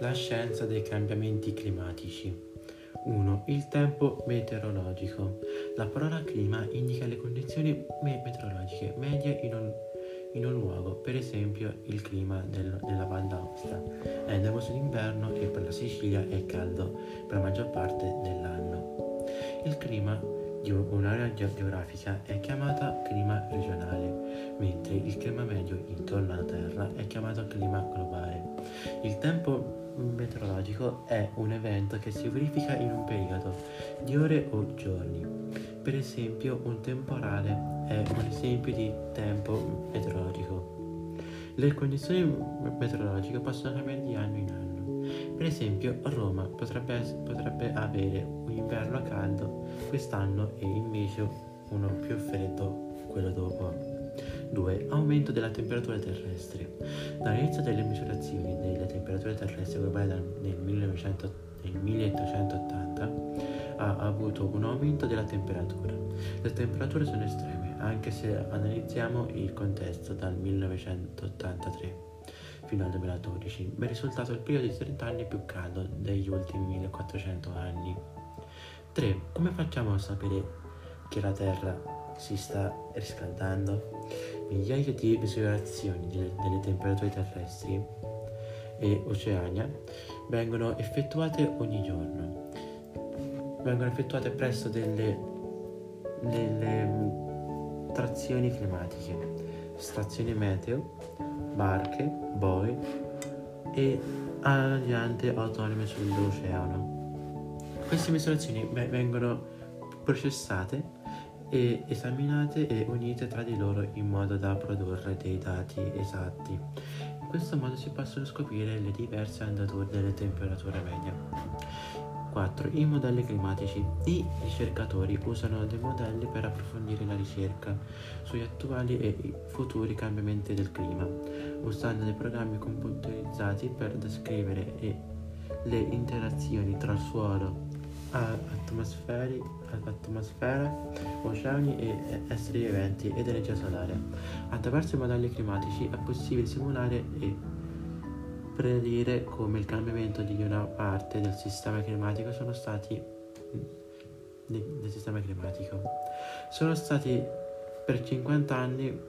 La scienza dei cambiamenti climatici. 1. Il tempo meteorologico. La parola clima indica le condizioni me- meteorologiche medie in un, in un, luogo, per esempio il clima del, della Val d'Aosta. È nevoso d'inverno e per la Sicilia è caldo per la maggior parte dell'anno. Il clima di un'area geografica è chiamata clima regionale, mentre il clima medio intorno alla Terra è chiamato clima globale. Il tempo meteorologico è un evento che si verifica in un periodo di ore o giorni. Per esempio, un temporale è un esempio di tempo meteorologico. Le condizioni meteorologiche possono cambiare di anno in anno. Per esempio, Roma potrebbe, potrebbe avere un inverno caldo quest'anno e invece uno più freddo quello dopo. 2. Aumento della temperatura terrestre. Dall'inizio delle misurazioni terrestri globali nel, 1900, nel 1880 ha avuto un aumento della temperatura. Le temperature sono estreme, anche se analizziamo il contesto dal 1983 fino al 2012, ma è risultato il periodo di 30 anni più caldo degli ultimi 1400 anni. 3. Come facciamo a sapere che la Terra si sta riscaldando? Migliaia di misurazioni delle, delle temperature terrestri e oceania vengono effettuate ogni giorno. Vengono effettuate presso delle, delle mm, trazioni climatiche, stazioni meteo, barche, boi e aliante autonome sull'oceano. Queste misurazioni vengono processate e esaminate e unite tra di loro in modo da produrre dei dati esatti. In questo modo si possono scoprire le diverse andature delle temperature medie. 4. I modelli climatici. I ricercatori usano dei modelli per approfondire la ricerca sugli attuali e futuri cambiamenti del clima, usando dei programmi computerizzati per descrivere le interazioni tra suolo, atmosfera, oceani e esseri viventi ed energia solare. Attraverso i modelli climatici è possibile simulare e predire come il cambiamento di una parte del sistema climatico sono stati del sistema climatico sono stati per 50 anni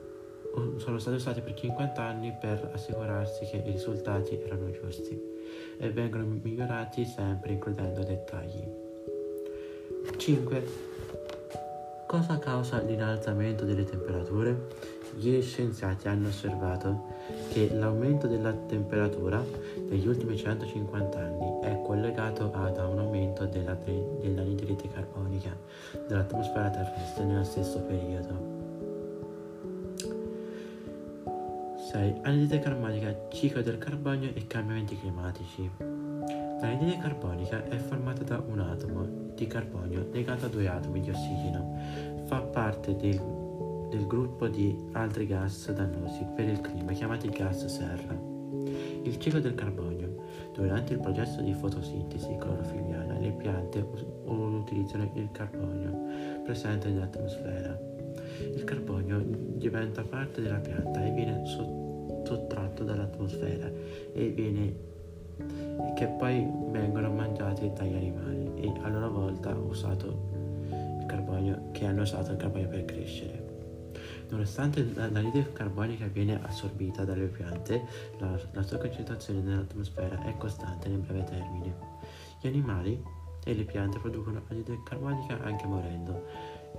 sono stati usati per 50 anni per assicurarsi che i risultati erano giusti e vengono migliorati sempre includendo dettagli 5. Cosa causa l'innalzamento delle temperature? Gli scienziati hanno osservato che l'aumento della temperatura negli ultimi 150 anni è collegato ad un aumento della, dell'anidride carbonica dell'atmosfera terrestre nello stesso periodo. 6. Anidride carbonica, ciclo del carbonio e cambiamenti climatici. L'anidride carbonica è formata da un atomo di carbonio legato a due atomi di ossigeno. Fa parte del, del gruppo di altri gas dannosi per il clima chiamati gas serra. Il ciclo del carbonio. Durante il processo di fotosintesi clorofiliana le piante utilizzano il carbonio presente nell'atmosfera. Il carbonio diventa parte della pianta e viene sottratto dall'atmosfera e viene che poi vengono mangiati dagli animali e a loro volta usato il carbonio che hanno usato il carbonio per crescere. Nonostante l'anidride carbonica viene assorbita dalle piante, la, la sua concentrazione nell'atmosfera è costante nel breve termine. Gli animali e le piante producono anidride carbonica anche morendo,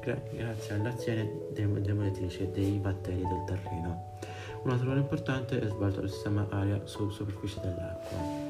gra- grazie all'azione demolitrice dei batteri del terreno. Un altro ruolo importante è svolto dal sistema aria sulla superficie dell'acqua.